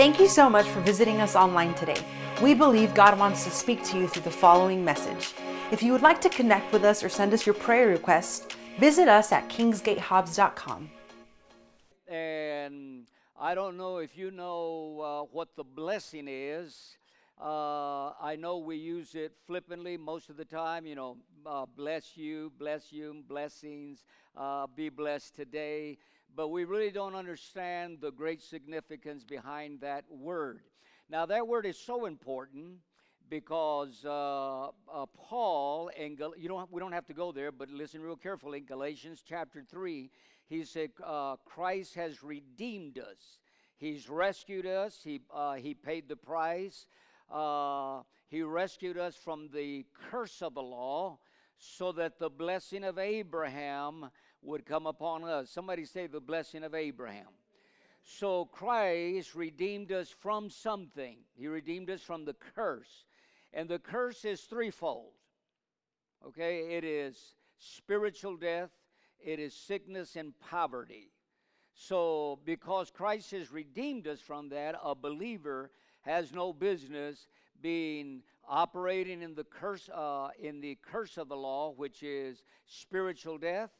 Thank you so much for visiting us online today. We believe God wants to speak to you through the following message. If you would like to connect with us or send us your prayer requests, visit us at kingsgatehobbs.com. And I don't know if you know uh, what the blessing is. Uh, I know we use it flippantly most of the time, you know, uh, bless you, bless you, blessings, uh, be blessed today. But we really don't understand the great significance behind that word. Now, that word is so important because uh, uh, Paul and Gal- you don't we don't have to go there, but listen real carefully. Galatians chapter three, he said, uh, "Christ has redeemed us. He's rescued us. He uh, he paid the price. Uh, he rescued us from the curse of the law, so that the blessing of Abraham would come upon us. Somebody say the blessing of Abraham." So Christ redeemed us from something. He redeemed us from the curse. And the curse is threefold. Okay, it is spiritual death, it is sickness and poverty. So, because Christ has redeemed us from that, a believer has no business being operating in the curse uh, in the curse of the law, which is spiritual death,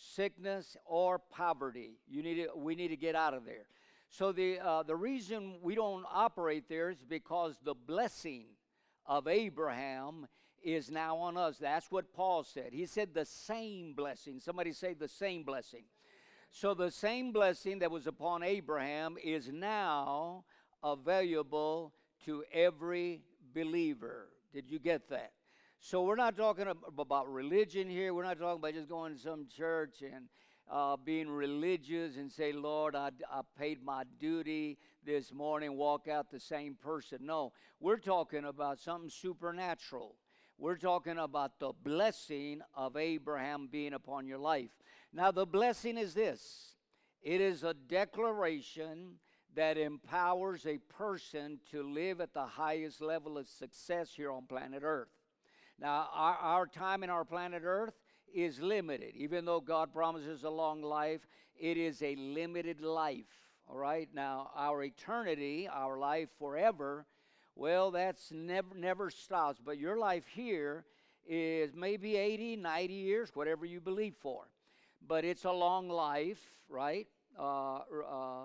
sickness, or poverty. You need to, we need to get out of there. So the uh, the reason we don't operate there is because the blessing of Abraham is now on us. That's what Paul said. He said the same blessing. Somebody say the same blessing. So the same blessing that was upon Abraham is now available to every believer. Did you get that? So we're not talking about religion here. We're not talking about just going to some church and uh, being religious and say, Lord, I, I paid my duty this morning, walk out the same person. No, we're talking about something supernatural. We're talking about the blessing of Abraham being upon your life. Now, the blessing is this it is a declaration that empowers a person to live at the highest level of success here on planet Earth. Now, our, our time in our planet Earth is limited. Even though God promises a long life, it is a limited life. All right? Now, our eternity, our life forever, well, that's never never stops. But your life here is maybe 80, 90 years, whatever you believe for. But it's a long life, right? Uh, uh,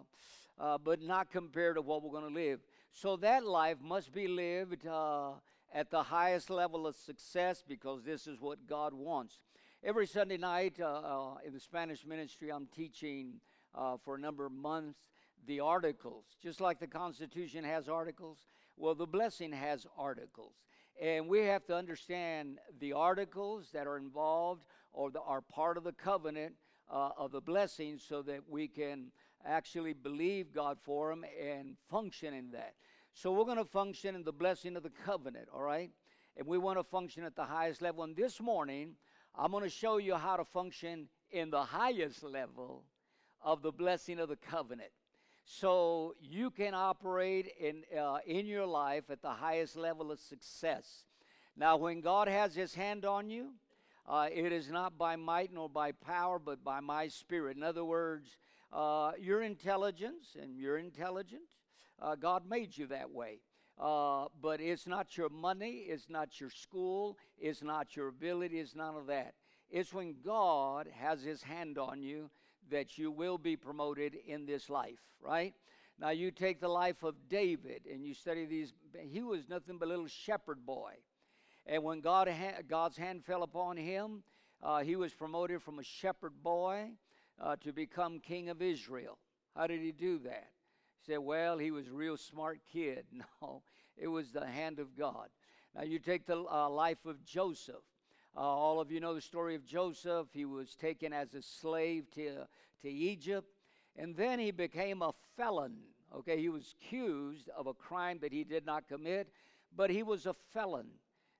uh, but not compared to what we're going to live. So that life must be lived uh, at the highest level of success because this is what God wants. Every Sunday night uh, uh, in the Spanish ministry, I'm teaching uh, for a number of months the articles. Just like the Constitution has articles, well, the blessing has articles. And we have to understand the articles that are involved or the, are part of the covenant uh, of the blessing so that we can actually believe God for them and function in that. So we're going to function in the blessing of the covenant, all right? And we want to function at the highest level. And this morning, I'm going to show you how to function in the highest level of the blessing of the covenant. So you can operate in, uh, in your life at the highest level of success. Now, when God has his hand on you, uh, it is not by might nor by power, but by my spirit. In other words, uh, your intelligence and you're intelligent. Uh, God made you that way. Uh, but it's not your money, it's not your school, it's not your ability, it's none of that. It's when God has His hand on you that you will be promoted in this life, right? Now, you take the life of David and you study these, he was nothing but a little shepherd boy. And when God ha- God's hand fell upon him, uh, he was promoted from a shepherd boy uh, to become king of Israel. How did he do that? Say, well, he was a real smart kid. No, it was the hand of God. Now, you take the uh, life of Joseph. Uh, all of you know the story of Joseph. He was taken as a slave to, to Egypt, and then he became a felon. Okay, he was accused of a crime that he did not commit, but he was a felon.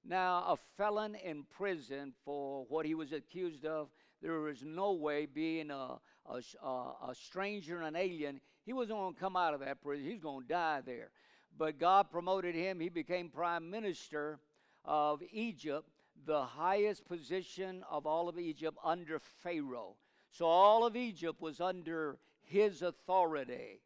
Now, a felon in prison for what he was accused of, there is no way, being a, a, a stranger and an alien, he wasn't going to come out of that prison. He's going to die there. But God promoted him. He became prime minister of Egypt, the highest position of all of Egypt under Pharaoh. So all of Egypt was under his authority.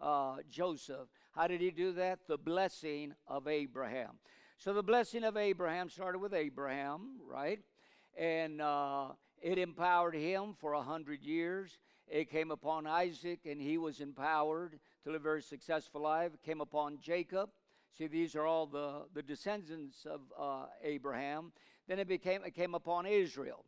uh, Joseph. How did he do that? The blessing of Abraham. So the blessing of Abraham started with Abraham, right? And uh, it empowered him for a hundred years. It came upon Isaac, and he was empowered to live a very successful life. It came upon Jacob. See, these are all the, the descendants of uh, Abraham. Then it became it came upon Israel.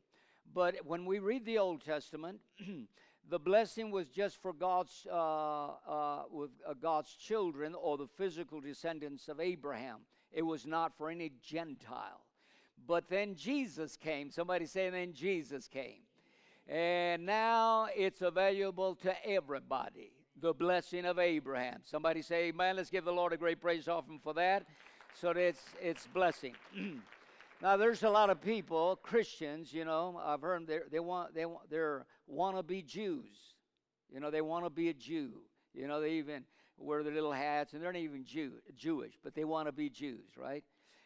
But when we read the Old Testament, the blessing was just for God's uh, uh, with uh, God's children or the physical descendants of Abraham. It was not for any Gentile. But then Jesus came. Somebody say, then Jesus came. And now it's available to everybody. The blessing of Abraham. Somebody say, Amen. Let's give the Lord a great praise offering for that. So it's it's blessing. now there's a lot of people, Christians, you know, I've heard they they want they want they're Jews. You know, they want to be a Jew. You know, they even wear their little hats, and they're not even Jew, Jewish, but they want to be Jews, right?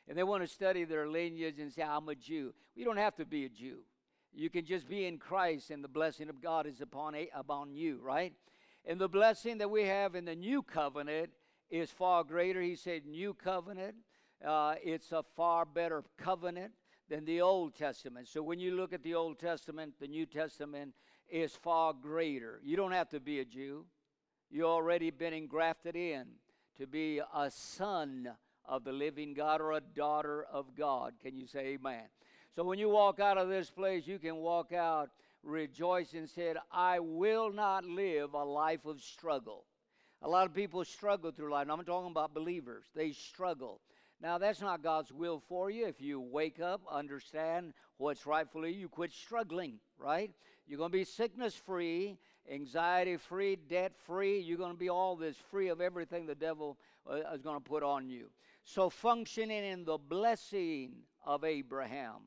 And they want to study their lineage and say, I'm a Jew. You don't have to be a Jew. You can just be in Christ, and the blessing of God is upon, upon you, right? And the blessing that we have in the new covenant is far greater. He said, New covenant. Uh, it's a far better covenant than the Old Testament. So when you look at the Old Testament, the New Testament is far greater. You don't have to be a Jew. You already been engrafted in to be a son of the living God or a daughter of God. Can you say amen? So when you walk out of this place, you can walk out rejoicing and said, I will not live a life of struggle. A lot of people struggle through life. I'm talking about believers. They struggle. Now, that's not God's will for you. If you wake up, understand what's rightfully, you quit struggling, right? You're going to be sickness free, anxiety free, debt free. You're going to be all this free of everything the devil uh, is going to put on you. So, functioning in the blessing of Abraham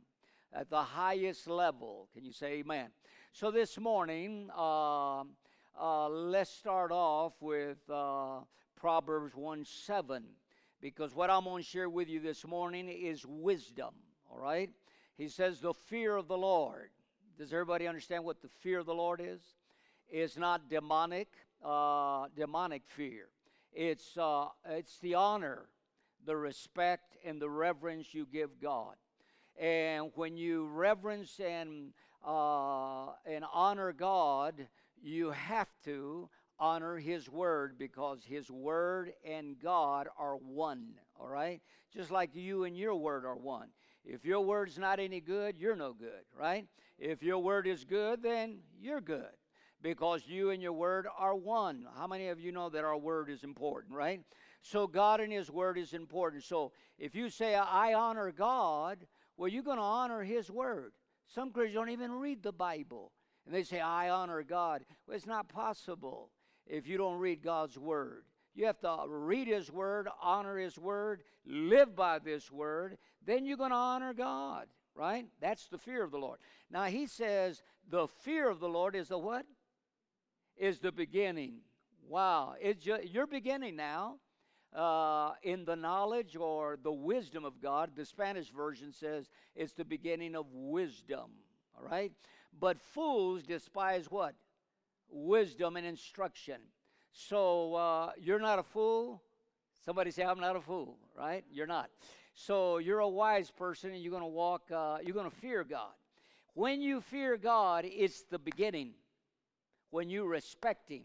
at the highest level. Can you say amen? So, this morning, uh, uh, let's start off with uh, Proverbs 1 7, because what I'm going to share with you this morning is wisdom, all right? He says, the fear of the Lord. Does everybody understand what the fear of the Lord is? It's not demonic, uh, demonic fear. It's, uh, it's the honor the respect and the reverence you give God. And when you reverence and, uh, and honor God, you have to honor His Word because His Word and God are one, all right? Just like you and your Word are one. If your Word's not any good, you're no good, right? If your Word is good, then you're good because you and your Word are one. How many of you know that our Word is important, right? So God and His Word is important. So if you say, I honor God, well, you're going to honor His Word. Some Christians don't even read the Bible. And they say, I honor God. Well, it's not possible if you don't read God's Word. You have to read His Word, honor His Word, live by this Word. Then you're going to honor God, right? That's the fear of the Lord. Now, He says, the fear of the Lord is the what? Is the beginning. Wow. It's you're beginning now uh, in the knowledge or the wisdom of God. The Spanish version says it's the beginning of wisdom. All right? But fools despise what? Wisdom and instruction. So uh, you're not a fool. Somebody say, I'm not a fool, right? You're not. So you're a wise person and you're going to walk, uh, you're going to fear God. When you fear God, it's the beginning. When you respect Him.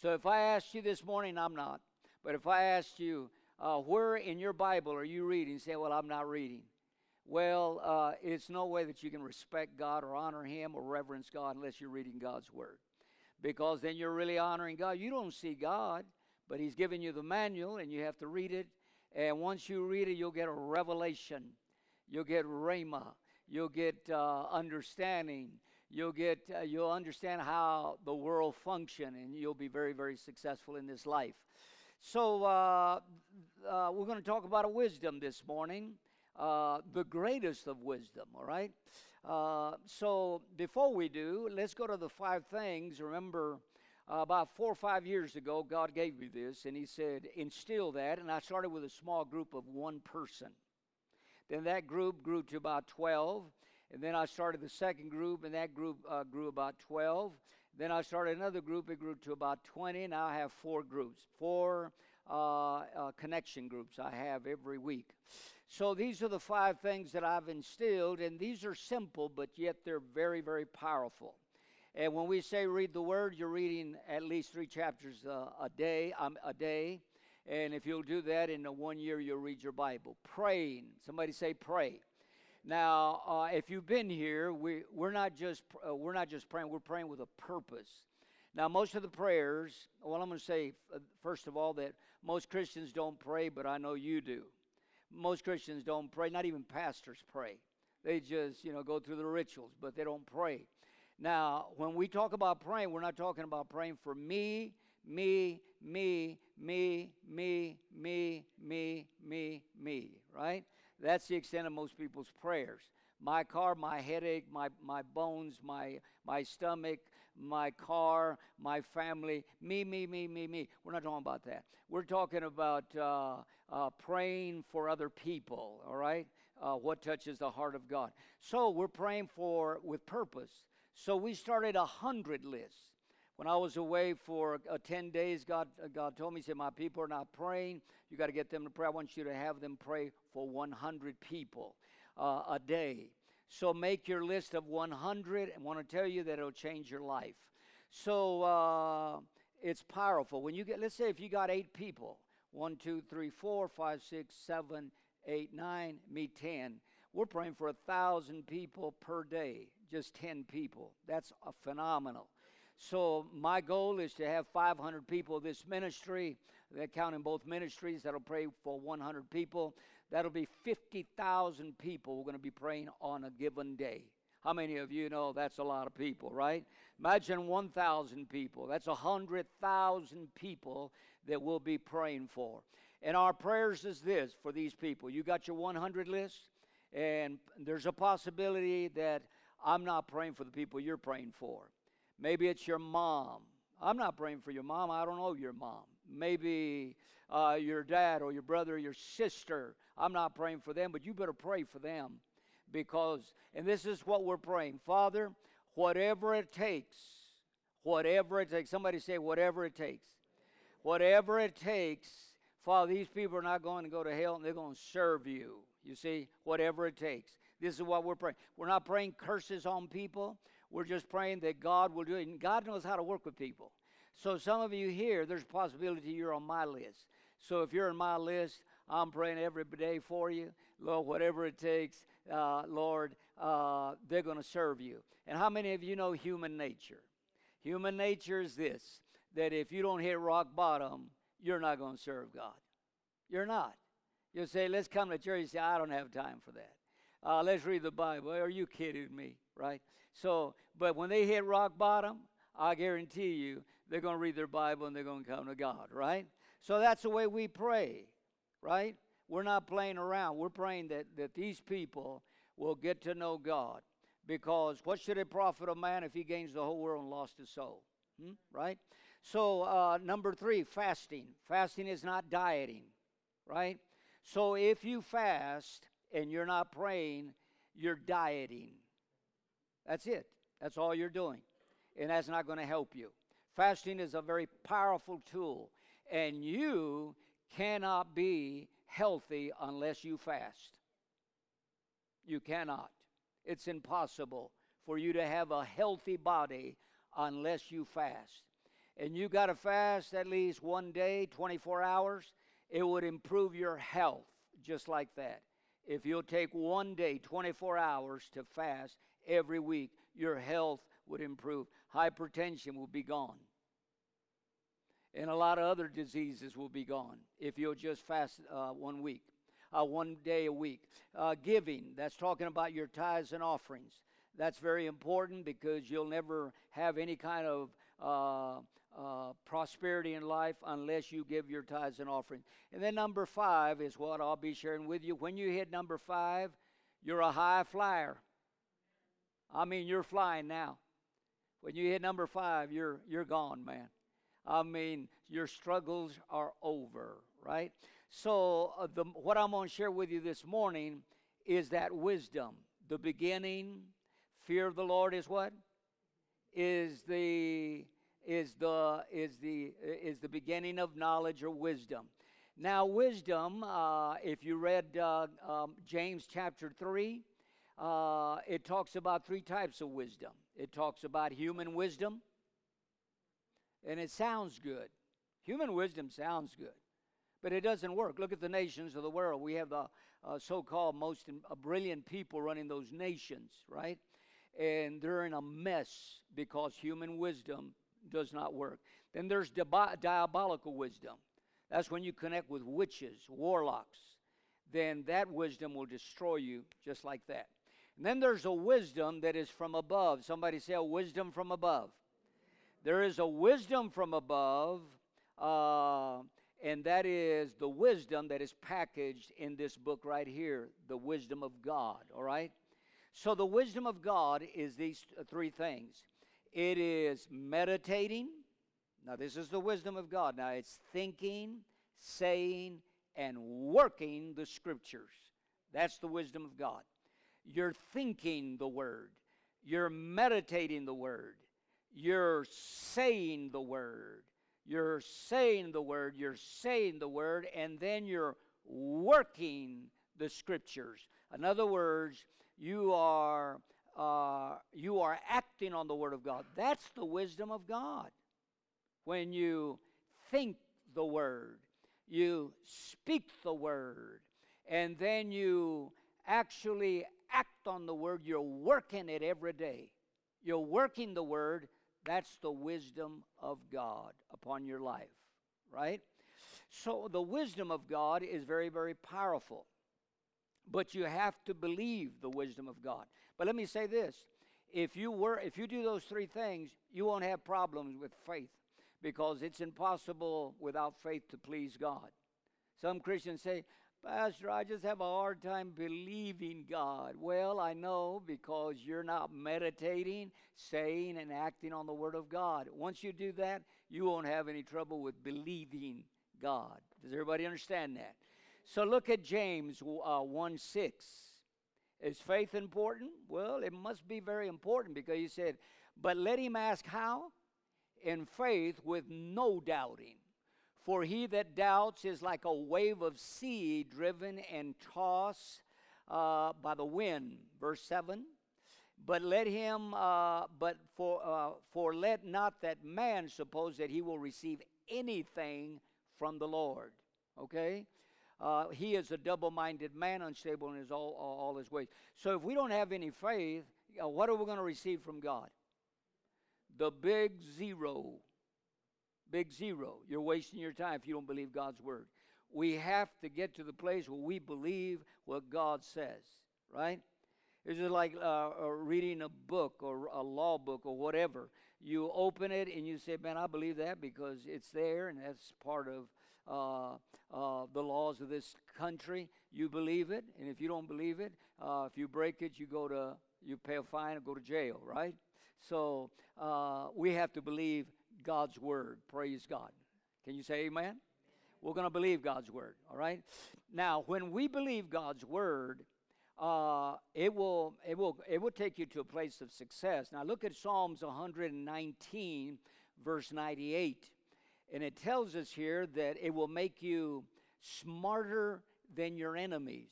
So if I asked you this morning, I'm not. But if I asked you, uh, where in your Bible are you reading? Say, well, I'm not reading. Well, uh, it's no way that you can respect God or honor Him or reverence God unless you're reading God's Word. Because then you're really honoring God. You don't see God, but He's given you the manual and you have to read it. And once you read it, you'll get a revelation. You'll get rhema. You'll get uh, understanding. You'll get uh, you'll understand how the world function, and you'll be very very successful in this life. So, uh, uh, we're going to talk about a wisdom this morning, uh, the greatest of wisdom, all right? Uh, so, before we do, let's go to the five things. Remember, uh, about four or five years ago, God gave me this, and He said, instill that. And I started with a small group of one person. Then that group grew to about 12. And then I started the second group, and that group uh, grew about 12. Then I started another group. It grew to about 20. Now I have four groups, four uh, uh, connection groups I have every week. So these are the five things that I've instilled, and these are simple, but yet they're very, very powerful. And when we say read the Word, you're reading at least three chapters uh, a day. Um, a day, and if you'll do that in one year, you'll read your Bible. Praying. Somebody say pray. Now, uh, if you've been here, we, we're, not just, uh, we're not just praying, we're praying with a purpose. Now, most of the prayers, well, I'm going to say, uh, first of all, that most Christians don't pray, but I know you do. Most Christians don't pray, not even pastors pray. They just, you know, go through the rituals, but they don't pray. Now, when we talk about praying, we're not talking about praying for me, me, me, me, me, me, me, me, me, right? That's the extent of most people's prayers. My car, my headache, my, my bones, my, my stomach, my car, my family, me, me, me, me, me. We're not talking about that. We're talking about uh, uh, praying for other people, all right? Uh, what touches the heart of God. So we're praying for with purpose. So we started a hundred lists. When I was away for uh, 10 days, God, uh, God told me, He said, My people are not praying. You got to get them to pray. I want you to have them pray for 100 people uh, a day. So make your list of 100 and want to tell you that it'll change your life. So uh, it's powerful. When you get, let's say if you got eight people, one, two, three, four, five, six, seven, eight, nine, me 10. We're praying for a thousand people per day, just 10 people. That's phenomenal. So my goal is to have 500 people this ministry, that counting both ministries, that'll pray for 100 people. That'll be 50,000 people we're going to be praying on a given day. How many of you know that's a lot of people, right? Imagine 1,000 people. That's 100,000 people that we'll be praying for. And our prayers is this for these people. You got your 100 list, and there's a possibility that I'm not praying for the people you're praying for. Maybe it's your mom. I'm not praying for your mom. I don't know your mom. Maybe uh, your dad or your brother or your sister. I'm not praying for them, but you better pray for them because, and this is what we're praying Father, whatever it takes, whatever it takes, somebody say, whatever it takes, whatever it takes, Father, these people are not going to go to hell and they're going to serve you. You see, whatever it takes. This is what we're praying. We're not praying curses on people. We're just praying that God will do it. And God knows how to work with people. So some of you here, there's a possibility you're on my list. So if you're on my list, I'm praying every day for you. Lord, whatever it takes, uh, Lord, uh, they're going to serve you. And how many of you know human nature? Human nature is this that if you don't hit rock bottom, you're not going to serve God. You're not. You'll say, let's come to church. You say, I don't have time for that. Uh, let's read the Bible. Are you kidding me? Right? So, but when they hit rock bottom, I guarantee you they're going to read their Bible and they're going to come to God, right? So that's the way we pray, right? We're not playing around. We're praying that, that these people will get to know God. Because what should it profit a man if he gains the whole world and lost his soul? Hmm? Right? So, uh, number three, fasting. Fasting is not dieting, right? So, if you fast and you're not praying, you're dieting. That's it. That's all you're doing. And that's not going to help you. Fasting is a very powerful tool, and you cannot be healthy unless you fast. You cannot. It's impossible for you to have a healthy body unless you fast. And you got to fast at least one day, 24 hours. It would improve your health just like that. If you'll take one day, 24 hours to fast, every week, your health would improve. Hypertension will be gone. And a lot of other diseases will be gone if you'll just fast uh, one week, uh, one day a week. Uh, giving, that's talking about your tithes and offerings. That's very important because you'll never have any kind of uh, prosperity in life unless you give your tithes and offerings. And then number five is what I'll be sharing with you. When you hit number five, you're a high flyer. I mean, you're flying now. When you hit number five, you're you're gone, man. I mean, your struggles are over, right? So, uh, the, what I'm going to share with you this morning is that wisdom. The beginning, fear of the Lord is what? is the is the is the is the beginning of knowledge or wisdom. Now, wisdom, uh, if you read uh, um, James chapter 3, uh, it talks about three types of wisdom. It talks about human wisdom, and it sounds good. Human wisdom sounds good, but it doesn't work. Look at the nations of the world. We have the uh, so called most uh, brilliant people running those nations, right? And they're in a mess because human wisdom does not work. Then there's diabolical wisdom. That's when you connect with witches, warlocks. Then that wisdom will destroy you just like that. And then there's a wisdom that is from above. Somebody say a wisdom from above. There is a wisdom from above, uh, and that is the wisdom that is packaged in this book right here the wisdom of God, all right? So the wisdom of God is these three things it is meditating. Now, this is the wisdom of God. Now, it's thinking, saying, and working the scriptures. That's the wisdom of God. You're thinking the word, you're meditating the word, you're saying the word, you're saying the word, you're saying the word, and then you're working the scriptures. In other words, you are uh, you are acting on the Word of God. That's the wisdom of God. When you think the Word, you speak the Word, and then you actually act on the Word, you're working it every day. You're working the Word. That's the wisdom of God upon your life, right? So the wisdom of God is very, very powerful. But you have to believe the wisdom of God. But let me say this if you were if you do those three things, you won't have problems with faith because it's impossible without faith to please God. Some Christians say, Pastor, I just have a hard time believing God. Well, I know because you're not meditating, saying, and acting on the Word of God. Once you do that, you won't have any trouble with believing God. Does everybody understand that? So look at James uh, 1 6. Is faith important? Well, it must be very important because he said, But let him ask how? In faith with no doubting. For he that doubts is like a wave of sea driven and tossed uh, by the wind. Verse 7. But let him, uh, but for, uh, for let not that man suppose that he will receive anything from the Lord. Okay? Uh, he is a double minded man, unstable in his all, all, his ways. So if we don't have any faith, uh, what are we going to receive from God? The big zero. Big zero. You're wasting your time if you don't believe God's word. We have to get to the place where we believe what God says, right? It's just like uh, uh reading a book or a law book or whatever. You open it and you say, Man, I believe that because it's there and that's part of uh, uh, the laws of this country. You believe it, and if you don't believe it, uh, if you break it, you go to you pay a fine and go to jail, right? So uh, we have to believe God's word. Praise God. Can you say Amen? We're going to believe God's word. All right. Now, when we believe God's word, uh, it will it will it will take you to a place of success. Now, look at Psalms 119, verse 98. And it tells us here that it will make you smarter than your enemies.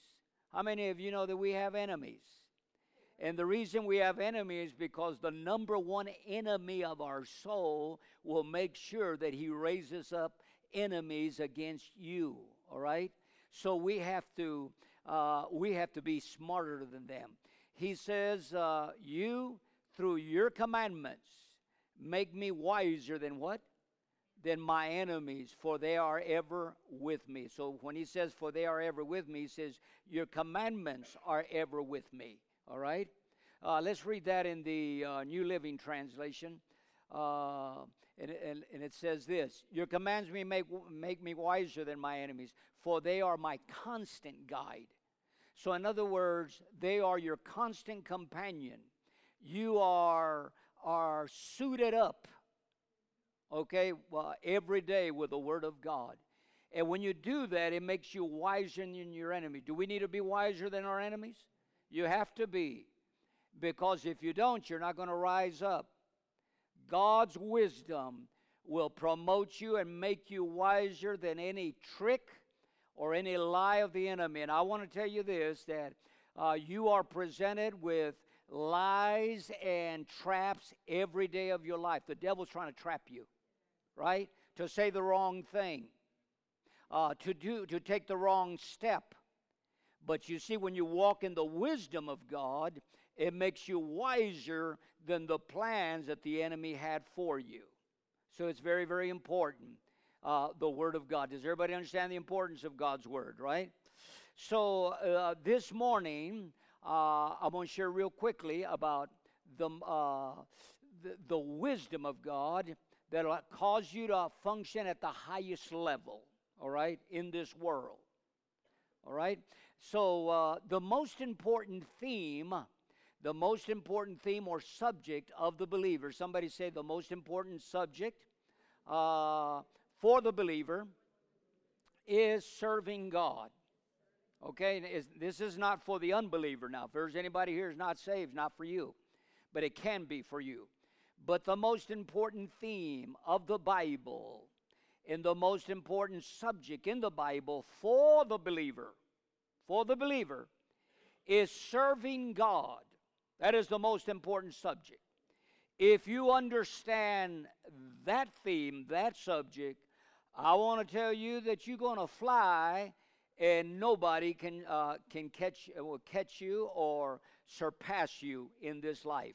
How many of you know that we have enemies? And the reason we have enemies because the number one enemy of our soul will make sure that he raises up enemies against you. All right? So we have to uh, we have to be smarter than them. He says, uh, "You through your commandments make me wiser than what? Than my enemies, for they are ever with me. So when he says, for they are ever with me, he says, your commandments are ever with me. All right? Uh, let's read that in the uh, New Living Translation. Uh, and, and, and, it says this Your commands me make, make me wiser than my enemies, for they are my constant guide. So, in other words, they are your constant companion. You are, are suited up okay, well, every day with the Word of God. And when you do that, it makes you wiser than your enemy. Do we need to be wiser than our enemies? You have to be. Because if you don't, you're not going to rise up. God's wisdom will promote you and make you wiser than any trick or any lie of the enemy. And I want to tell you this that uh, you are presented with lies and traps every day of your life. The devil's trying to trap you, right? To say the wrong thing, uh, to do, to take the wrong step. But you see, when you walk in the wisdom of God, it makes you wiser than the plans that the enemy had for you. So it's very, very important, uh, the Word of God. Does everybody understand the importance of God's Word, right? So uh, this morning, uh, I'm going to share real quickly about the, uh, the, the wisdom of God that'll cause you to function at the highest level, all right, in this world. All right? So, uh, the most important theme, the most important theme or subject of the believer, somebody say the most important subject uh, for the believer is serving God. Okay, this is not for the unbeliever now. If there's anybody here who's not saved, not for you, but it can be for you. But the most important theme of the Bible and the most important subject in the Bible for the believer, for the believer, is serving God. That is the most important subject. If you understand that theme, that subject, I want to tell you that you're going to fly and nobody can, uh, can catch, will catch you or surpass you in this life.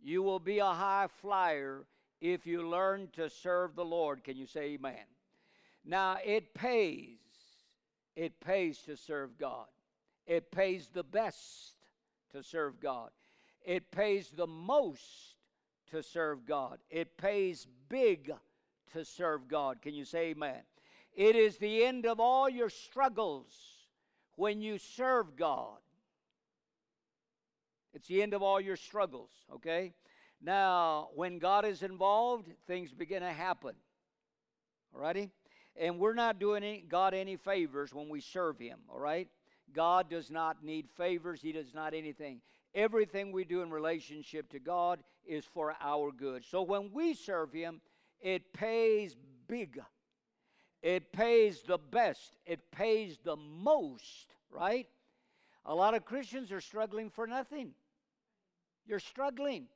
You will be a high flyer if you learn to serve the Lord. Can you say amen? Now, it pays. It pays to serve God. It pays the best to serve God. It pays the most to serve God. It pays big to serve God. Can you say amen? It is the end of all your struggles when you serve God. It's the end of all your struggles, okay? Now, when God is involved, things begin to happen. Alrighty? And we're not doing any, God any favors when we serve Him, all right? God does not need favors, He does not anything. Everything we do in relationship to God is for our good. So when we serve Him, it pays big it pays the best, it pays the most, right? A lot of Christians are struggling for nothing. You're struggling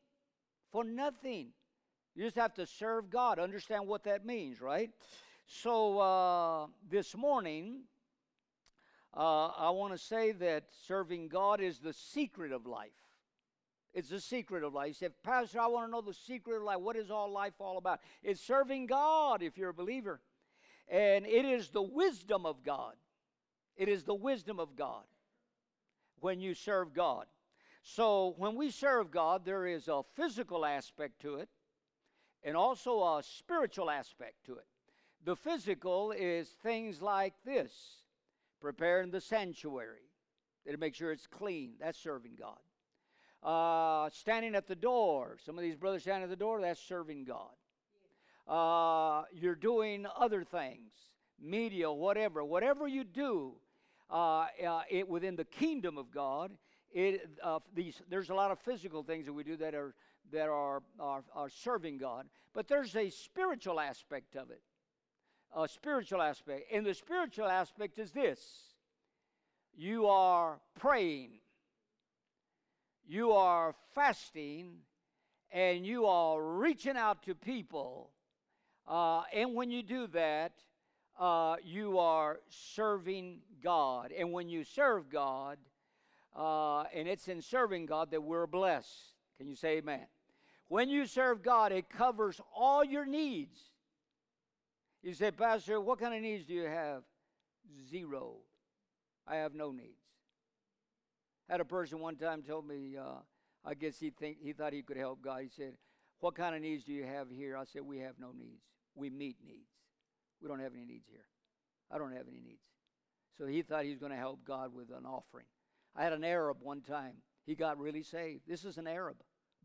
for nothing. You just have to serve God. Understand what that means, right? So uh, this morning, uh, I want to say that serving God is the secret of life. It's the secret of life. You say, Pastor, I want to know the secret of life. What is all life all about? It's serving God if you're a believer. And it is the wisdom of God. It is the wisdom of God when you serve God. So when we serve God, there is a physical aspect to it and also a spiritual aspect to it. The physical is things like this preparing the sanctuary, to make sure it's clean. That's serving God. Uh, standing at the door. Some of these brothers standing at the door, that's serving God uh, you're doing other things, media, whatever, whatever you do uh, uh, it, within the kingdom of God, it, uh, these, there's a lot of physical things that we do that are that are, are, are serving God, but there's a spiritual aspect of it. A spiritual aspect. And the spiritual aspect is this you are praying, you are fasting, and you are reaching out to people uh, and when you do that, uh, you are serving God. And when you serve God, uh, and it's in serving God that we're blessed. Can you say amen? When you serve God, it covers all your needs. You say, Pastor, what kind of needs do you have? Zero. I have no needs. Had a person one time told me, uh, I guess he think he thought he could help God. He said, "What kind of needs do you have here?" I said, "We have no needs." we meet needs. We don't have any needs here. I don't have any needs. So he thought he was going to help God with an offering. I had an Arab one time. He got really saved. This is an Arab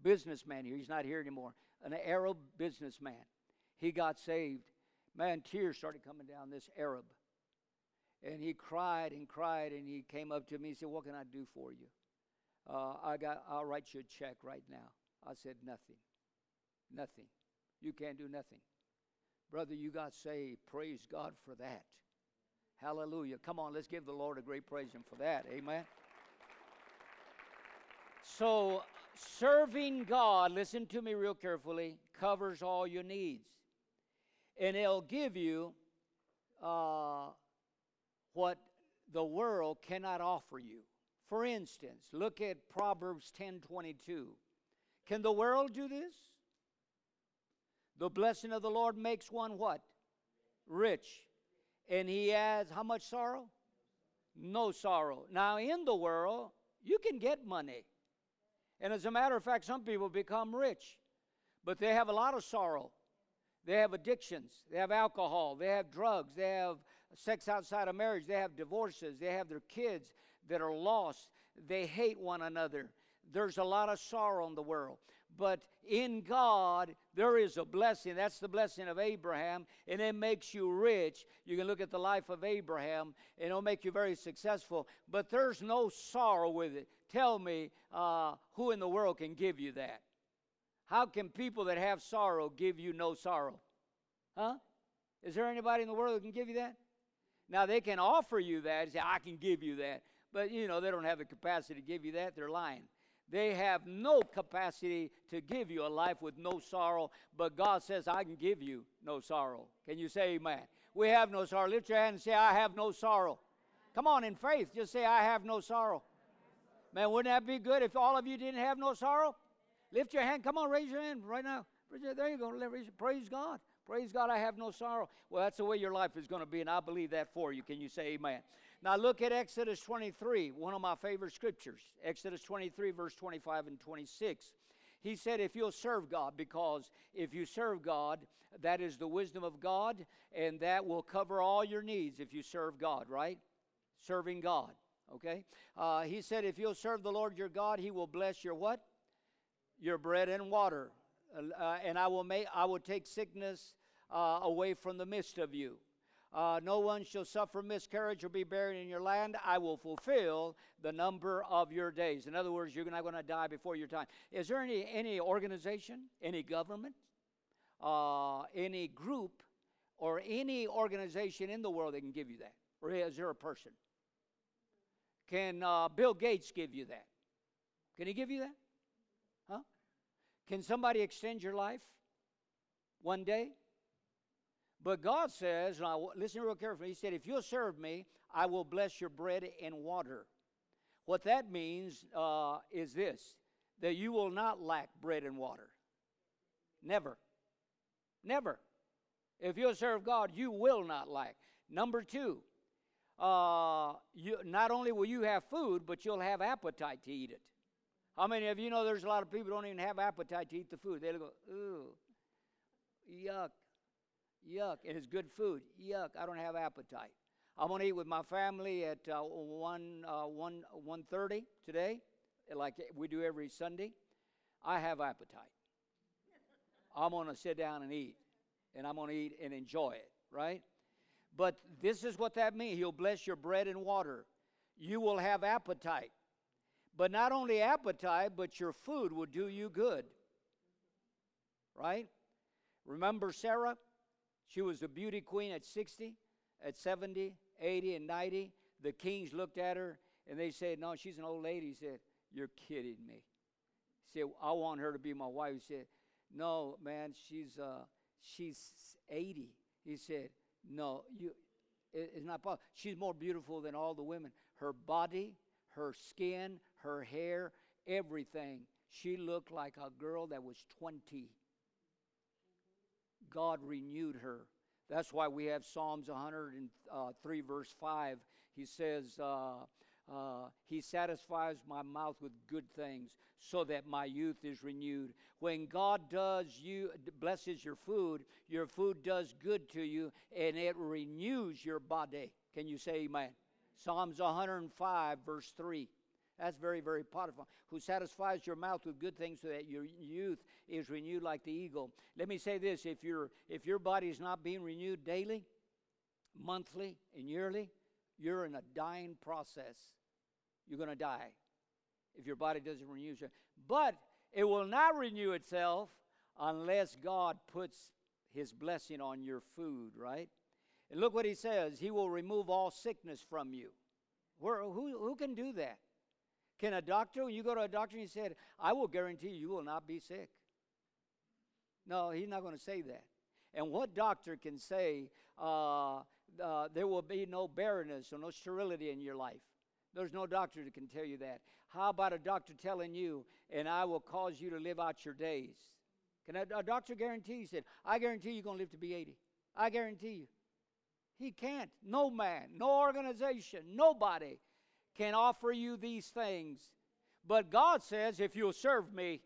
businessman here. He's not here anymore. An Arab businessman. He got saved. Man, tears started coming down this Arab. And he cried and cried, and he came up to me and said, What can I do for you? Uh, I got, I'll write you a check right now. I said, Nothing. Nothing. You can't do nothing. Brother, you got saved. Praise God for that. Hallelujah. Come on, let's give the Lord a great praise Him for that. Amen. So, serving God, listen to me real carefully, covers all your needs. And it'll give you uh, what the world cannot offer you. For instance, look at Proverbs 10:22. Can the world do this? The blessing of the Lord makes one what? Rich. And he has how much sorrow? No sorrow. Now, in the world, you can get money. And as a matter of fact, some people become rich, but they have a lot of sorrow. They have addictions, they have alcohol, they have drugs, they have sex outside of marriage, they have divorces, they have their kids that are lost, they hate one another. There's a lot of sorrow in the world. But in God, there is a blessing. That's the blessing of Abraham, and it makes you rich. You can look at the life of Abraham, and it'll make you very successful. But there's no sorrow with it. Tell me uh, who in the world can give you that? How can people that have sorrow give you no sorrow? Huh? Is there anybody in the world that can give you that? Now, they can offer you that. Say, I can give you that. But, you know, they don't have the capacity to give you that. They're lying. They have no capacity to give you a life with no sorrow, but God says, I can give you no sorrow. Can you say amen? We have no sorrow. Lift your hand and say, I have no sorrow. Come on, in faith, just say, I have no sorrow. Man, wouldn't that be good if all of you didn't have no sorrow? Lift your hand. Come on, raise your hand right now. There you go. Praise God. Praise God, I have no sorrow. Well, that's the way your life is going to be, and I believe that for you. Can you say amen? Now look at Exodus 23, one of my favorite scriptures. Exodus 23, verse 25 and 26. He said, If you'll serve God, because if you serve God, that is the wisdom of God, and that will cover all your needs if you serve God, right? Serving God, okay? Uh, he said, If you'll serve the Lord your God, he will bless your what? Your bread and water. Uh, and I will make I will take sickness uh, away from the midst of you. Uh, no one shall suffer miscarriage or be buried in your land. I will fulfill the number of your days. In other words, you're not going to die before your time. Is there any, any organization, any government, uh, any group, or any organization in the world that can give you that? Or is there a person? Can uh, Bill Gates give you that? Can he give you that? Huh? Can somebody extend your life one day? But God says, listen real carefully, He said, if you'll serve me, I will bless your bread and water. What that means uh, is this that you will not lack bread and water. Never. Never. If you'll serve God, you will not lack. Number two, uh, you, not only will you have food, but you'll have appetite to eat it. How many of you know there's a lot of people don't even have appetite to eat the food? They'll go, ooh, yuck. Yuck. And it's good food. Yuck. I don't have appetite. I'm going to eat with my family at uh, 1, uh, 1, 1.30 today, like we do every Sunday. I have appetite. I'm going to sit down and eat, and I'm going to eat and enjoy it, right? But this is what that means. He'll bless your bread and water. You will have appetite. But not only appetite, but your food will do you good. Right? Remember Sarah? She was a beauty queen at 60, at 70, 80, and 90. The kings looked at her and they said, No, she's an old lady. He said, You're kidding me. He said, I want her to be my wife. He said, No, man, she's uh, she's 80. He said, No, you it's not possible. She's more beautiful than all the women. Her body, her skin, her hair, everything. She looked like a girl that was 20. God renewed her. That's why we have Psalms 103, verse 5. He says, uh, uh, He satisfies my mouth with good things so that my youth is renewed. When God does you, blesses your food, your food does good to you and it renews your body. Can you say amen? Psalms 105, verse 3. That's very, very powerful. Who satisfies your mouth with good things so that your youth is renewed like the eagle. Let me say this if, your if your body is not being renewed daily, monthly, and yearly, you're in a dying process. You're going to die if your body doesn't renew. Itself. But it will not renew itself unless God puts his blessing on your food, right? And look what he says He will remove all sickness from you. Where, who, who can do that? Can a doctor, when you go to a doctor and he said, I will guarantee you will not be sick? No, he's not going to say that. And what doctor can say uh, uh, there will be no barrenness or no sterility in your life? There's no doctor that can tell you that. How about a doctor telling you, and I will cause you to live out your days? Can a, a doctor guarantee? He said, I guarantee you're going to live to be 80. I guarantee you. He can't. No man, no organization, nobody can offer you these things. But God says, if you'll serve me,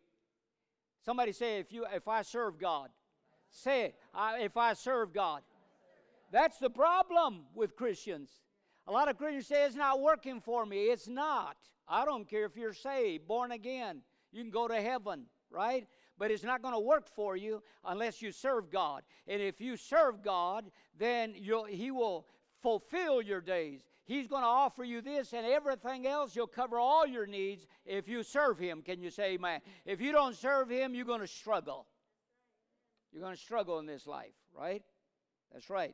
somebody say, if you if I serve God, say it. I, if I serve God, that's the problem with Christians. A lot of Christians say it's not working for me. It's not. I don't care if you're saved, born again. You can go to heaven, right? But it's not going to work for you unless you serve God. And if you serve God, then you'll He will fulfill your days. He's going to offer you this and everything else. He'll cover all your needs if you serve Him. Can you say amen? If you don't serve Him, you're going to struggle. You're going to struggle in this life, right? That's right.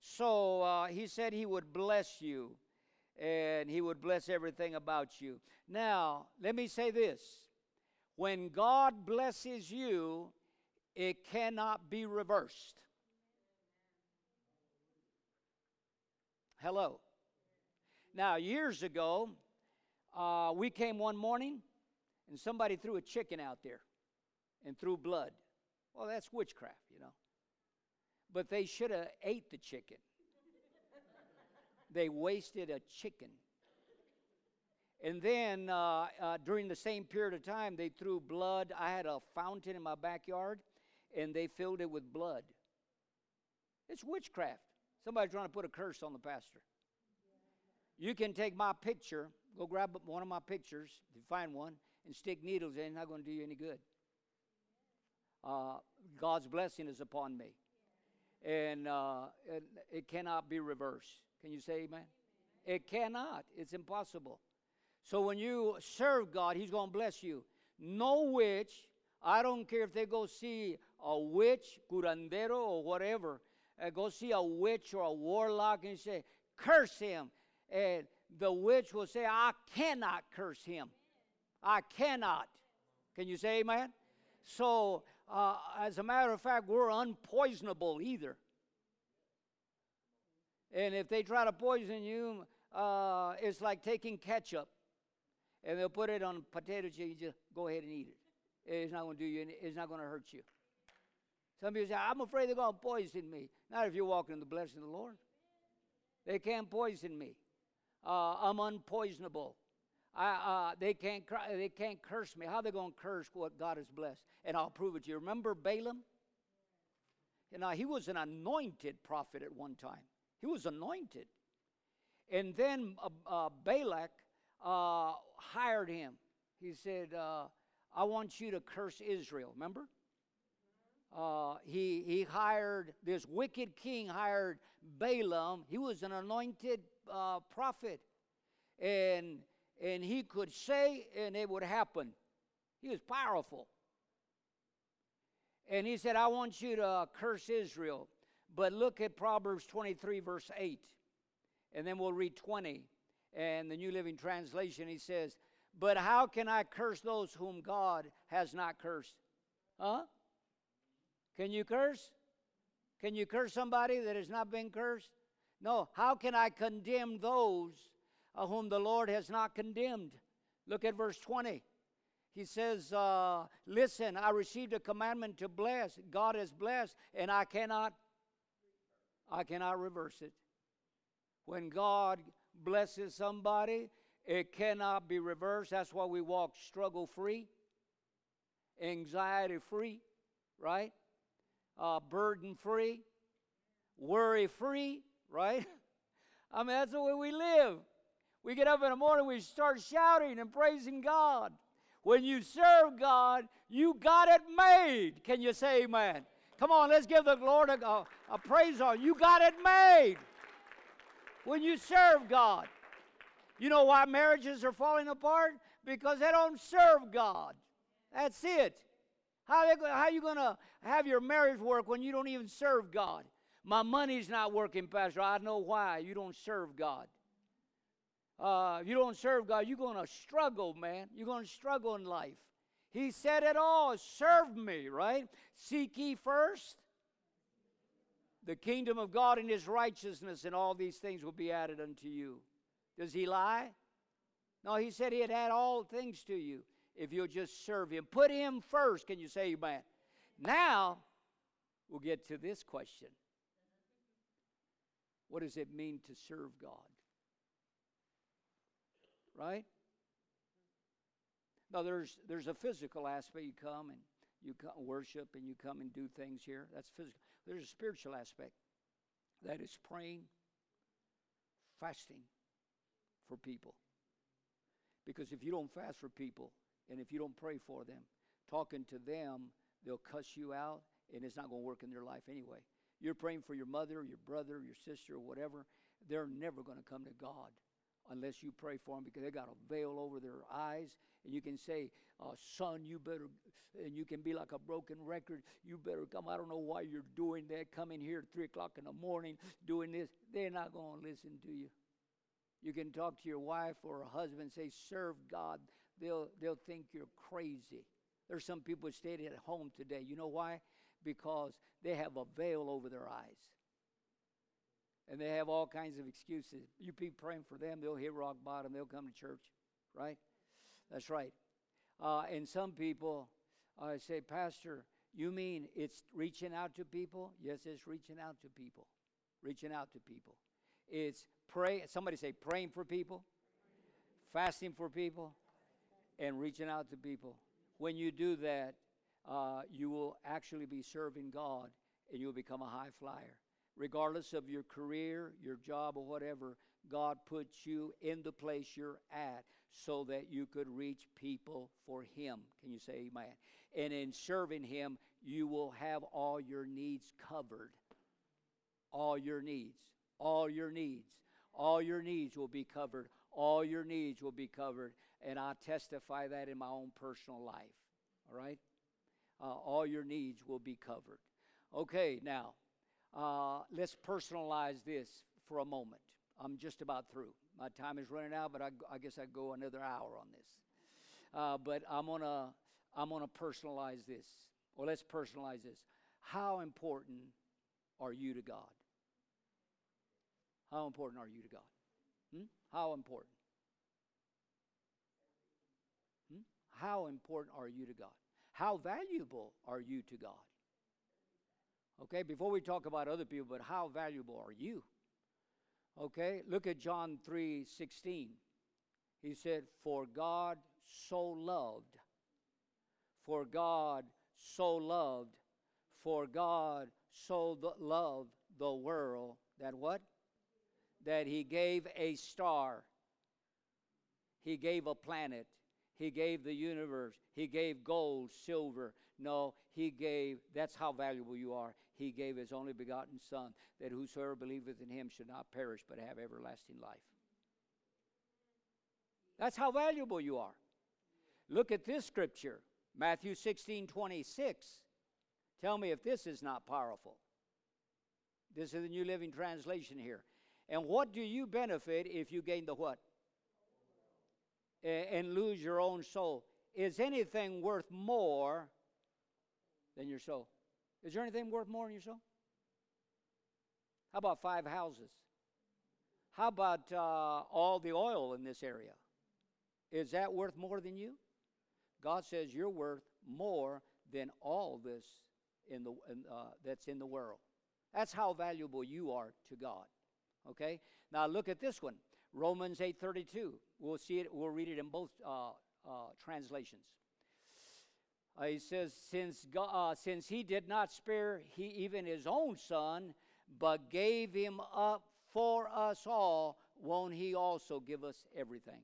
So uh, He said He would bless you and He would bless everything about you. Now, let me say this when God blesses you, it cannot be reversed. Hello. Now, years ago, uh, we came one morning and somebody threw a chicken out there and threw blood. Well, that's witchcraft, you know. But they should have ate the chicken. they wasted a chicken. And then uh, uh, during the same period of time, they threw blood. I had a fountain in my backyard, and they filled it with blood. It's witchcraft. Somebody's trying to put a curse on the pastor. You can take my picture, go grab one of my pictures, if you find one, and stick needles in. It's not going to do you any good. Uh, God's blessing is upon me, and uh, it, it cannot be reversed. Can you say amen? It cannot. It's impossible. So when you serve God, He's going to bless you. No witch, I don't care if they go see a witch, curandero, or whatever, uh, go see a witch or a warlock and say, curse him. And the witch will say, I cannot curse him. I cannot. Can you say amen? So, uh, as a matter of fact, we're unpoisonable either. And if they try to poison you, uh, it's like taking ketchup and they'll put it on potato chips. You just go ahead and eat it. It's not going to do you. Any, it's not going to hurt you. Some people say, "I'm afraid they're going to poison me." Not if you're walking in the blessing of the Lord. They can't poison me. Uh, I'm unpoisonable. I, uh, they can't cry, they can't curse me. How are they going to curse what God has blessed? And I'll prove it to you. Remember Balaam? Know, he was an anointed prophet at one time. He was anointed. And then uh, uh Balak uh, hired him. He said, uh, I want you to curse Israel. Remember? Uh, he, he hired, this wicked king hired Balaam. He was an anointed uh, prophet. And, and he could say, and it would happen. He was powerful. And he said, I want you to curse Israel. But look at Proverbs 23, verse 8. And then we'll read 20 and the New Living Translation, he says, But how can I curse those whom God has not cursed? Huh? Can you curse? Can you curse somebody that has not been cursed? No. How can I condemn those uh, whom the Lord has not condemned? Look at verse 20. He says, uh, Listen, I received a commandment to bless. God has blessed, and I cannot, I cannot reverse it. When God blesses somebody, it cannot be reversed. That's why we walk struggle free, anxiety free, right? Uh, burden free, worry free, right? I mean, that's the way we live. We get up in the morning, we start shouting and praising God. When you serve God, you got it made. Can you say amen? Come on, let's give the Lord a, a, a praise on. You got it made when you serve God. You know why marriages are falling apart? Because they don't serve God. That's it. How are, how are you going to have your marriage work when you don't even serve God? My money's not working, Pastor. I know why. You don't serve God. Uh, if you don't serve God, you're going to struggle, man. You're going to struggle in life. He said it all serve me, right? Seek ye first the kingdom of God and his righteousness, and all these things will be added unto you. Does he lie? No, he said he'd add all things to you if you'll just serve him. Put him first. Can you say amen? Now, we'll get to this question What does it mean to serve God? Right? Now, there's, there's a physical aspect. You come and you come worship and you come and do things here. That's physical. There's a spiritual aspect. That is praying, fasting for people. Because if you don't fast for people and if you don't pray for them, talking to them, they'll cuss you out and it's not going to work in their life anyway. You're praying for your mother, your brother, your sister, or whatever, they're never going to come to God unless you pray for them because they got a veil over their eyes. And you can say, uh, Son, you better, and you can be like a broken record. You better come. I don't know why you're doing that. Coming here at 3 o'clock in the morning doing this. They're not going to listen to you. You can talk to your wife or a husband say, Serve God. They'll, they'll think you're crazy. There's some people stayed at home today. You know why? Because they have a veil over their eyes and they have all kinds of excuses. You be praying for them, they'll hit rock bottom, they'll come to church, right? That's right. Uh, and some people uh, say, Pastor, you mean it's reaching out to people? Yes, it's reaching out to people. Reaching out to people. It's pray. Somebody say praying for people, fasting for people, and reaching out to people. When you do that, uh, you will actually be serving God, and you'll become a high flyer regardless of your career, your job, or whatever, God puts you in the place you're at so that you could reach people for Him. Can you say amen? And in serving Him, you will have all your needs covered. All your needs. All your needs. All your needs will be covered. All your needs will be covered. And I testify that in my own personal life. All right? Uh, all your needs will be covered. Okay, now, uh, let's personalize this for a moment. I'm just about through. My time is running out, but I, I guess I go another hour on this. Uh, but I'm gonna I'm gonna personalize this, or let's personalize this. How important are you to God? How important are you to God? Hmm? How important? Hmm? How important are you to God? How valuable are you to God? Okay, before we talk about other people, but how valuable are you? Okay, look at John 3 16. He said, For God so loved, for God so loved, for God so loved the world that what? That he gave a star, he gave a planet, he gave the universe, he gave gold, silver. No, he gave, that's how valuable you are. He gave his only begotten Son, that whosoever believeth in him should not perish, but have everlasting life. That's how valuable you are. Look at this scripture, Matthew 16 26. Tell me if this is not powerful. This is the New Living Translation here. And what do you benefit if you gain the what? And lose your own soul. Is anything worth more than your soul? Is there anything worth more than your soul? How about five houses? How about uh, all the oil in this area? Is that worth more than you? God says you're worth more than all this in the uh, that's in the world. That's how valuable you are to God. Okay. Now look at this one, Romans eight thirty two. We'll see it. We'll read it in both uh, uh translations. Uh, he says, since, God, uh, since he did not spare he even his own son, but gave him up for us all, won't he also give us everything?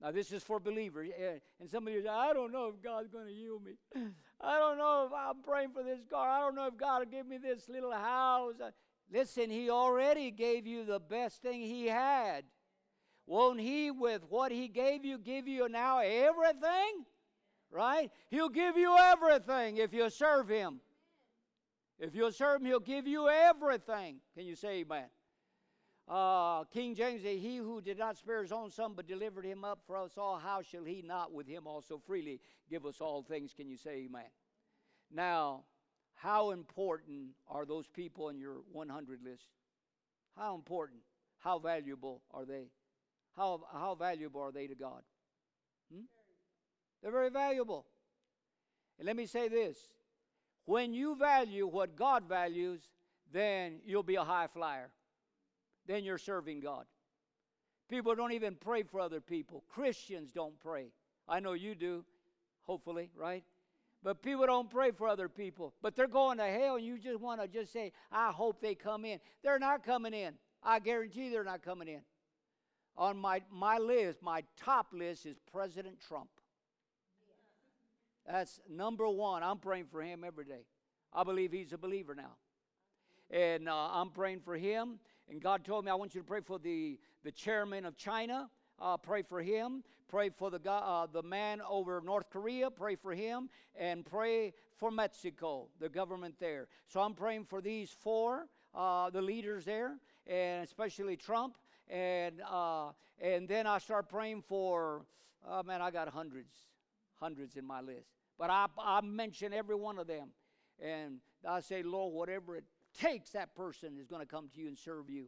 Now, this is for believers. And somebody says, I don't know if God's going to heal me. I don't know if I'm praying for this car. I don't know if God will give me this little house. Listen, He already gave you the best thing He had. Won't He, with what He gave you, give you now everything? Right? He'll give you everything if you serve Him. If you'll serve Him, He'll give you everything. Can you say amen? Uh, King James He who did not spare his own son but delivered him up for us all, how shall he not with him also freely give us all things? Can you say amen? Now, how important are those people in your 100 list? How important? How valuable are they? How, how valuable are they to God? Hmm? They're very valuable. And let me say this when you value what God values, then you'll be a high flyer. Then you're serving God. People don't even pray for other people. Christians don't pray. I know you do, hopefully, right? But people don't pray for other people. But they're going to hell, and you just want to just say, I hope they come in. They're not coming in. I guarantee they're not coming in. On my, my list, my top list is President Trump. That's number one. I'm praying for him every day. I believe he's a believer now. And uh, I'm praying for him. And God told me, I want you to pray for the, the chairman of China. Uh, pray for him. Pray for the, uh, the man over North Korea. Pray for him. And pray for Mexico, the government there. So I'm praying for these four, uh, the leaders there, and especially Trump. And, uh, and then I start praying for, oh man, I got hundreds, hundreds in my list. But I, I mention every one of them. And I say, Lord, whatever it takes, that person is going to come to you and serve you.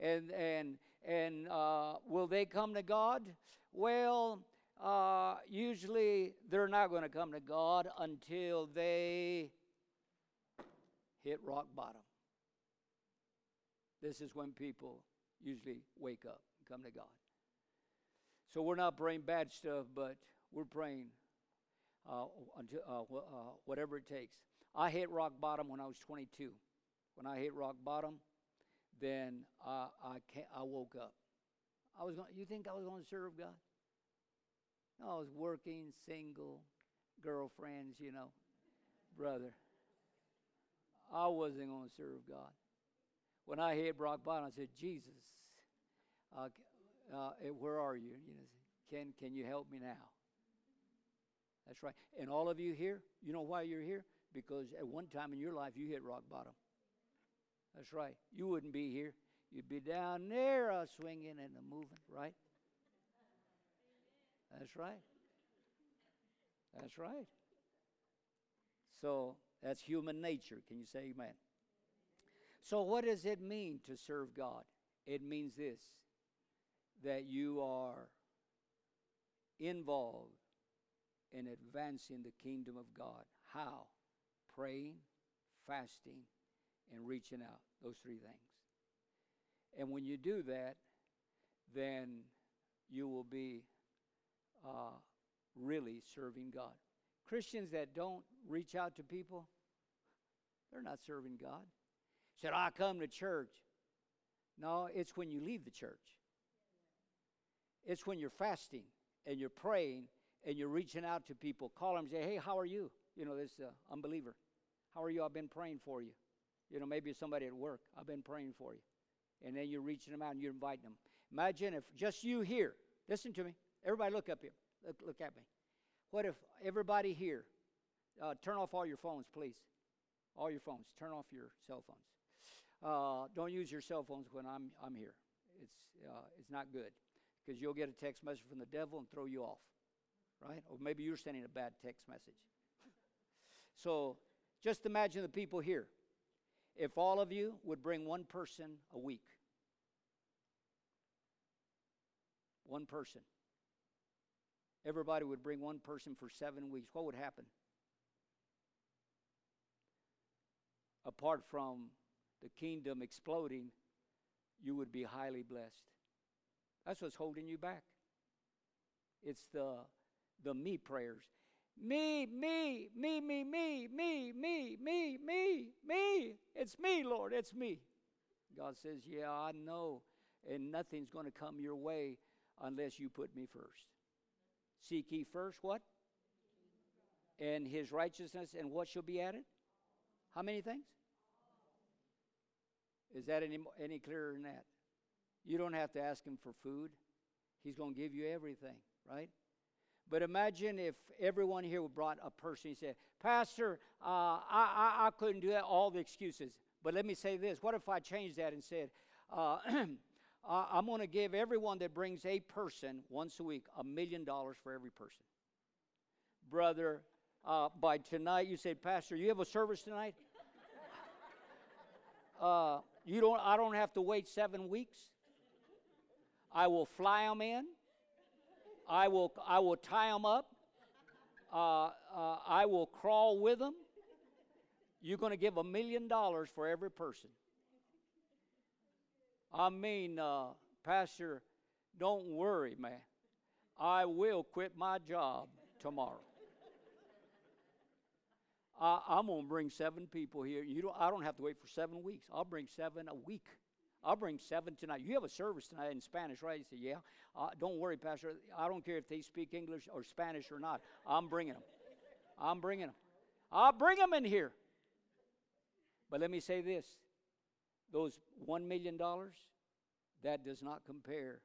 And, and, and uh, will they come to God? Well, uh, usually they're not going to come to God until they hit rock bottom. This is when people usually wake up and come to God. So we're not praying bad stuff, but we're praying uh, until, uh, uh, whatever it takes. I hit rock bottom when I was 22. When I hit rock bottom, then I, I, I woke up. I was going, you think I was going to serve God? No, I was working, single, girlfriends, you know, brother. I wasn't going to serve God. When I hit rock bottom, I said, Jesus, uh, uh, where are you? You know, can can you help me now? That's right. And all of you here, you know why you're here? Because at one time in your life you hit rock bottom. That's right. You wouldn't be here. You'd be down there swinging and moving, right? That's right. That's right. So that's human nature. Can you say amen? So, what does it mean to serve God? It means this that you are involved in advancing the kingdom of God. How? Praying, fasting, and reaching out. Those three things. And when you do that, then you will be uh, really serving God. Christians that don't reach out to people, they're not serving God. Said, I come to church. No, it's when you leave the church. It's when you're fasting and you're praying and you're reaching out to people. Call them and say, hey, how are you? You know, this uh, unbeliever. How are you? I've been praying for you. You know, maybe somebody at work. I've been praying for you. And then you're reaching them out and you're inviting them. Imagine if just you here, listen to me. Everybody look up here. Look, look at me. What if everybody here, uh, turn off all your phones, please. All your phones. Turn off your cell phones. Uh, don't use your cell phones when I'm, I'm here. It's, uh, it's not good because you'll get a text message from the devil and throw you off, right? Or maybe you're sending a bad text message. so just imagine the people here if all of you would bring one person a week. One person. Everybody would bring one person for seven weeks. What would happen? Apart from the kingdom exploding, you would be highly blessed. That's what's holding you back. It's the the me prayers. Me, me, me, me, me, me, me, me, me, me. It's me, Lord. It's me. God says, Yeah, I know. And nothing's going to come your way unless you put me first. Seek ye first what? And his righteousness, and what shall be added? How many things? Is that any, any clearer than that? You don't have to ask him for food, he's going to give you everything, right? But imagine if everyone here brought a person and said, Pastor, uh, I, I, I couldn't do that, all the excuses. But let me say this what if I changed that and said, uh, I'm going to give everyone that brings a person once a week a million dollars for every person? Brother, uh, by tonight, you said, Pastor, you have a service tonight? Uh, you don't, I don't have to wait seven weeks. I will fly them in. I will, I will tie them up. Uh, uh, I will crawl with them. You're going to give a million dollars for every person. I mean, uh, Pastor, don't worry, man. I will quit my job tomorrow. I, am going to bring seven people here. You don't, I don't have to wait for seven weeks. I'll bring seven a week. I'll bring seven tonight. You have a service tonight in Spanish, right? He said, yeah. Uh, don't worry, Pastor. I don't care if they speak English or Spanish or not. I'm bringing them. I'm bringing them. I'll bring them in here. But let me say this those $1 million, that does not compare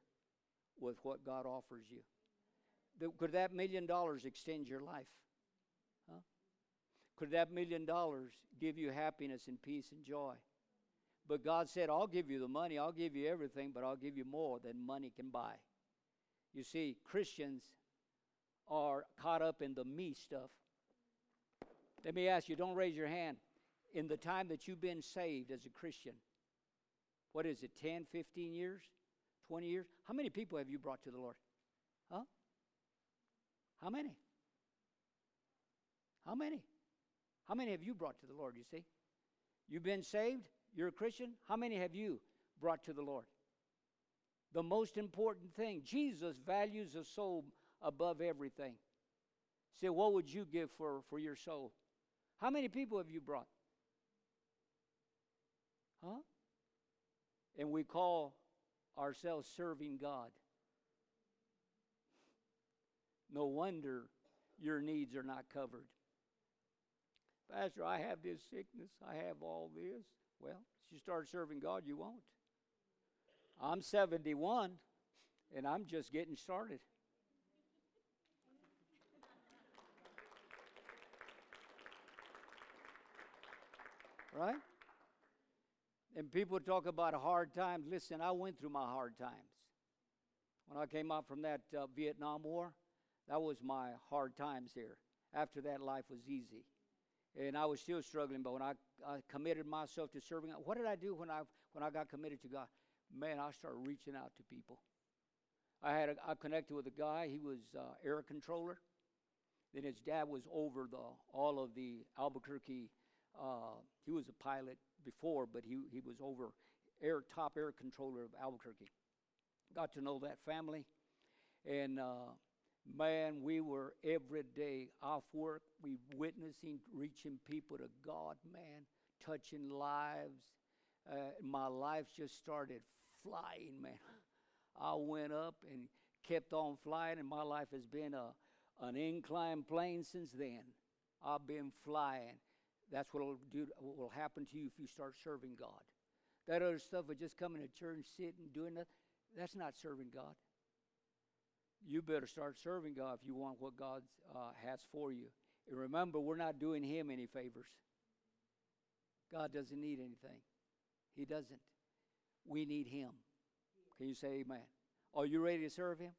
with what God offers you. Could that million dollars extend your life? Huh? Could that million dollars give you happiness and peace and joy? But God said, I'll give you the money, I'll give you everything, but I'll give you more than money can buy. You see, Christians are caught up in the me stuff. Let me ask you, don't raise your hand. In the time that you've been saved as a Christian, what is it, 10, 15 years, 20 years? How many people have you brought to the Lord? Huh? How many? How many? How many have you brought to the Lord, you see? You've been saved? You're a Christian? How many have you brought to the Lord? The most important thing, Jesus values a soul above everything. Say, what would you give for, for your soul? How many people have you brought? Huh? And we call ourselves serving God. No wonder your needs are not covered. Pastor, I have this sickness, I have all this. Well, if you start serving God, you won't. I'm 71 and I'm just getting started. Right? And people talk about hard times. Listen, I went through my hard times. When I came out from that uh, Vietnam War, that was my hard times here. After that, life was easy and I was still struggling. But when I, I committed myself to serving, what did I do when I when I got committed to God? Man, I started reaching out to people. I had a, I connected with a guy. He was uh, air controller. Then his dad was over the all of the Albuquerque. Uh, he was a pilot before, but he he was over air top air controller of Albuquerque. Got to know that family, and uh, Man, we were every day off work, we witnessing, reaching people to God, man, touching lives. Uh, my life just started flying, man. I went up and kept on flying, and my life has been a, an inclined plane since then. I've been flying. That's what will do. What will happen to you if you start serving God? That other stuff of just coming to church, sitting, doing nothing, that's not serving God you better start serving God if you want what God uh, has for you. And remember, we're not doing Him any favors. God doesn't need anything, He doesn't. We need Him. Can you say amen? Are you ready to serve Him?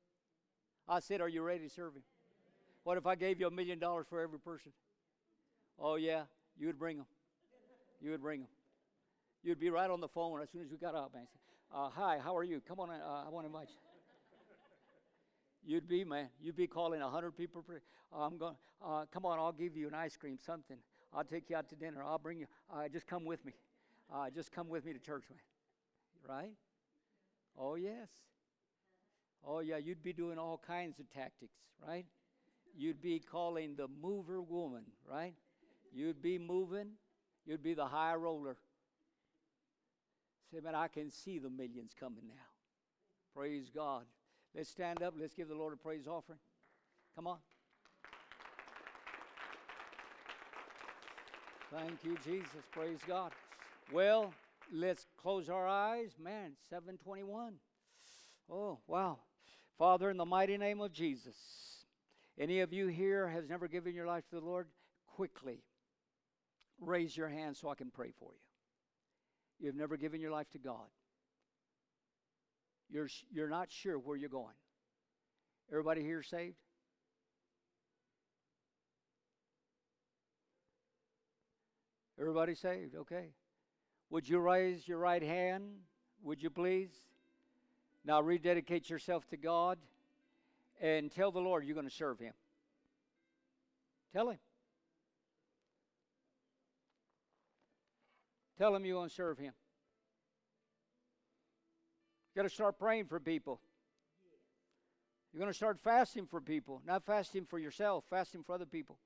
I said, Are you ready to serve Him? What if I gave you a million dollars for every person? Oh, yeah, you would bring them. You would bring them. You'd be right on the phone as soon as we got up, man. Uh, hi, how are you? Come on, uh, I want to invite you. You'd be, man. You'd be calling a hundred people. Per, uh, I'm going. Uh, come on, I'll give you an ice cream, something. I'll take you out to dinner. I'll bring you. Uh, just come with me. Uh, just come with me to church, man. Right? Oh yes. Oh yeah. You'd be doing all kinds of tactics, right? You'd be calling the mover woman, right? You'd be moving. You'd be the high roller. Say, man, I can see the millions coming now. Praise God. Let's stand up. Let's give the Lord a praise offering. Come on. Thank you, Jesus. Praise God. Well, let's close our eyes. Man, 721. Oh, wow. Father, in the mighty name of Jesus, Any of you here has never given your life to the Lord? Quickly raise your hand so I can pray for you. You've never given your life to God. You're, you're not sure where you're going. Everybody here saved? Everybody saved? Okay. Would you raise your right hand? Would you please? Now rededicate yourself to God and tell the Lord you're going to serve Him. Tell Him. Tell Him you're going to serve Him. Got to start praying for people. You're going to start fasting for people, not fasting for yourself, fasting for other people.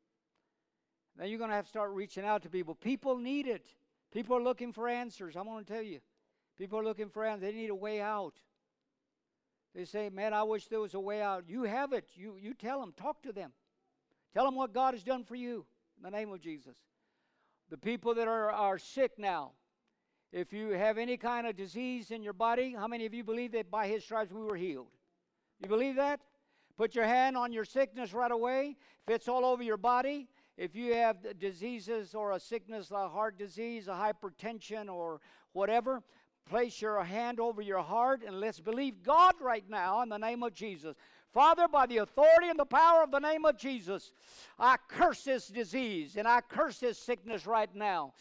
Then you're going to have to start reaching out to people. People need it. People are looking for answers. I'm going to tell you. People are looking for answers. They need a way out. They say, Man, I wish there was a way out. You have it. You, you tell them. Talk to them. Tell them what God has done for you in the name of Jesus. The people that are, are sick now, if you have any kind of disease in your body, how many of you believe that by His stripes we were healed? You believe that? Put your hand on your sickness right away. If it's all over your body, if you have diseases or a sickness a heart disease, a hypertension, or whatever, place your hand over your heart and let's believe God right now in the name of Jesus. Father, by the authority and the power of the name of Jesus, I curse this disease and I curse this sickness right now.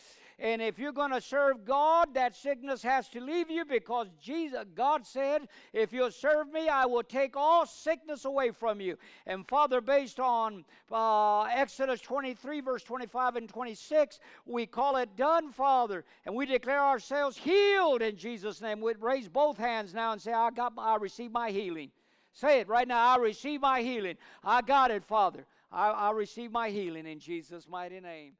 And if you're going to serve God, that sickness has to leave you because Jesus, God said, if you'll serve me, I will take all sickness away from you. And Father, based on uh, Exodus 23, verse 25 and 26, we call it done, Father. And we declare ourselves healed in Jesus' name. we raise both hands now and say, I, got, I receive my healing. Say it right now. I receive my healing. I got it, Father. I, I receive my healing in Jesus' mighty name.